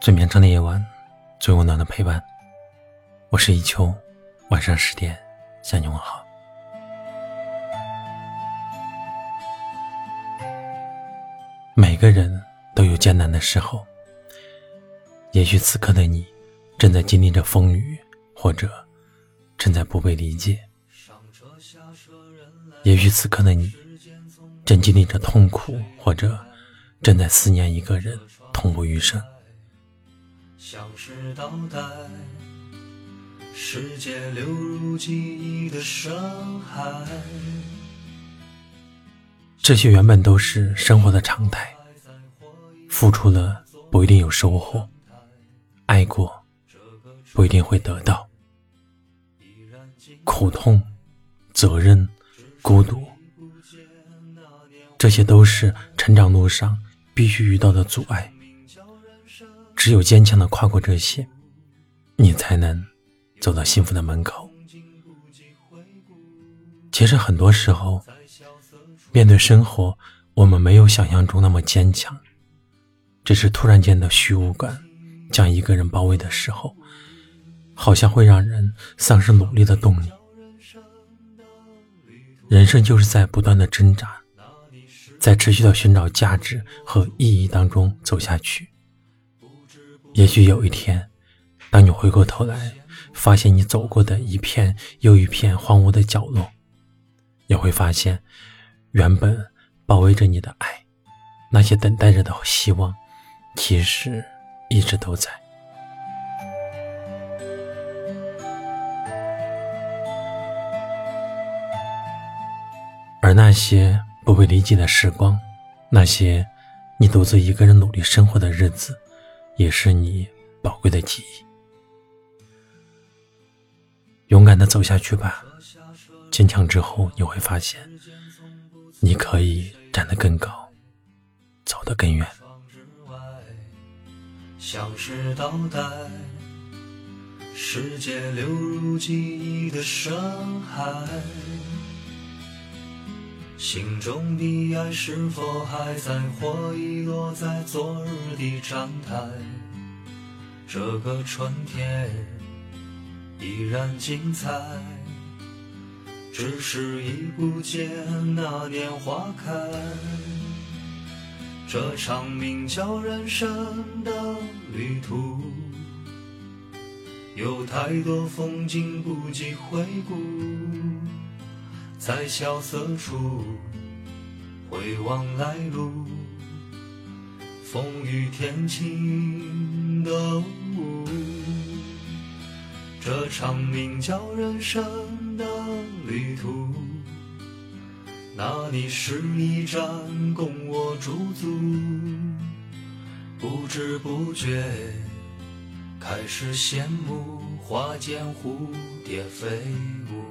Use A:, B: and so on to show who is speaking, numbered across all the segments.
A: 最绵长的夜晚，最温暖的陪伴。我是一秋，晚上十点向你问好。每个人都有艰难的时候，也许此刻的你正在经历着风雨，或者正在不被理解；也许此刻的你正经历着痛苦，或者正在思念一个人，痛不欲生。像是倒带，世界流入记忆的深海。这些原本都是生活的常态，付出了不一定有收获，爱过不一定会得到，苦痛、责任、孤独，这些都是成长路上必须遇到的阻碍。只有坚强的跨过这些，你才能走到幸福的门口。其实很多时候，面对生活，我们没有想象中那么坚强，只是突然间的虚无感将一个人包围的时候，好像会让人丧失努力的动力。人生就是在不断的挣扎，在持续的寻找价值和意义当中走下去。也许有一天，当你回过头来，发现你走过的一片又一片荒芜的角落，也会发现，原本包围着你的爱，那些等待着的希望，其实一直都在。而那些不被理解的时光，那些你独自一个人努力生活的日子。也是你宝贵的记忆。勇敢的走下去吧，坚强之后你会发现，你可以站得更高，走得更远。像是倒带，世界流入记忆的深海，心中的爱是否还在，或遗落在昨日的站台？这个春天依然精彩，只是已不见那年花开。这场名叫人生的旅途，有太多风景不及回顾，在萧瑟处回望来路，风雨天晴的雾。这场名叫人生的旅途，那里是一站供我驻足，不知不觉开始羡慕花间蝴蝶飞舞。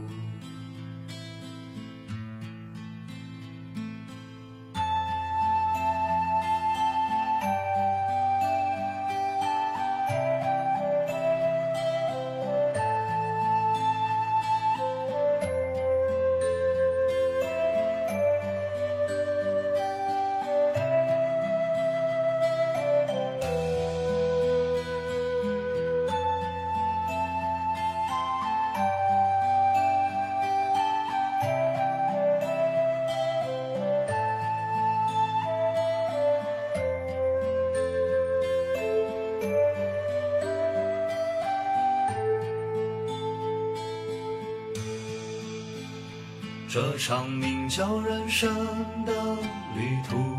A: 这场名叫人生的旅途，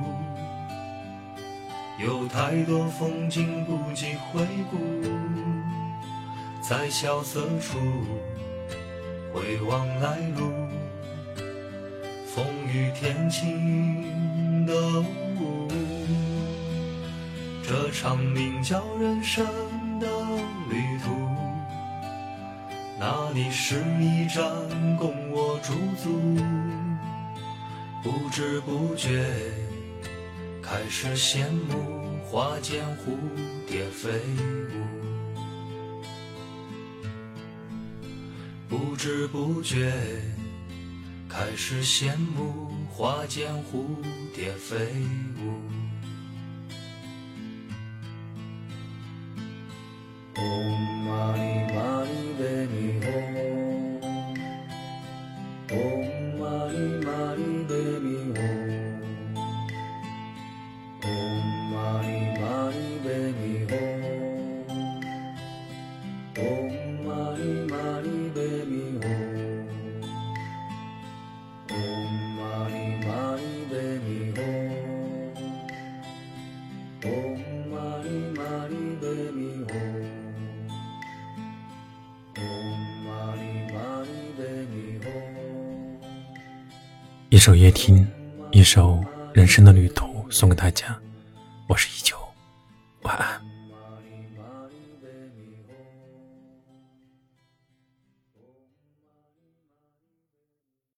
A: 有太多风景不及回顾，在萧瑟处回望来路，风雨天晴的雾。这场名叫人生的旅途。那里是一站供我驻足，不知不觉开始羡慕花间蝴蝶飞舞，不知不觉开始羡慕花间蝴蝶飞舞。
B: 一首夜听，一首人生的旅途，送给大家。我是依旧，晚安。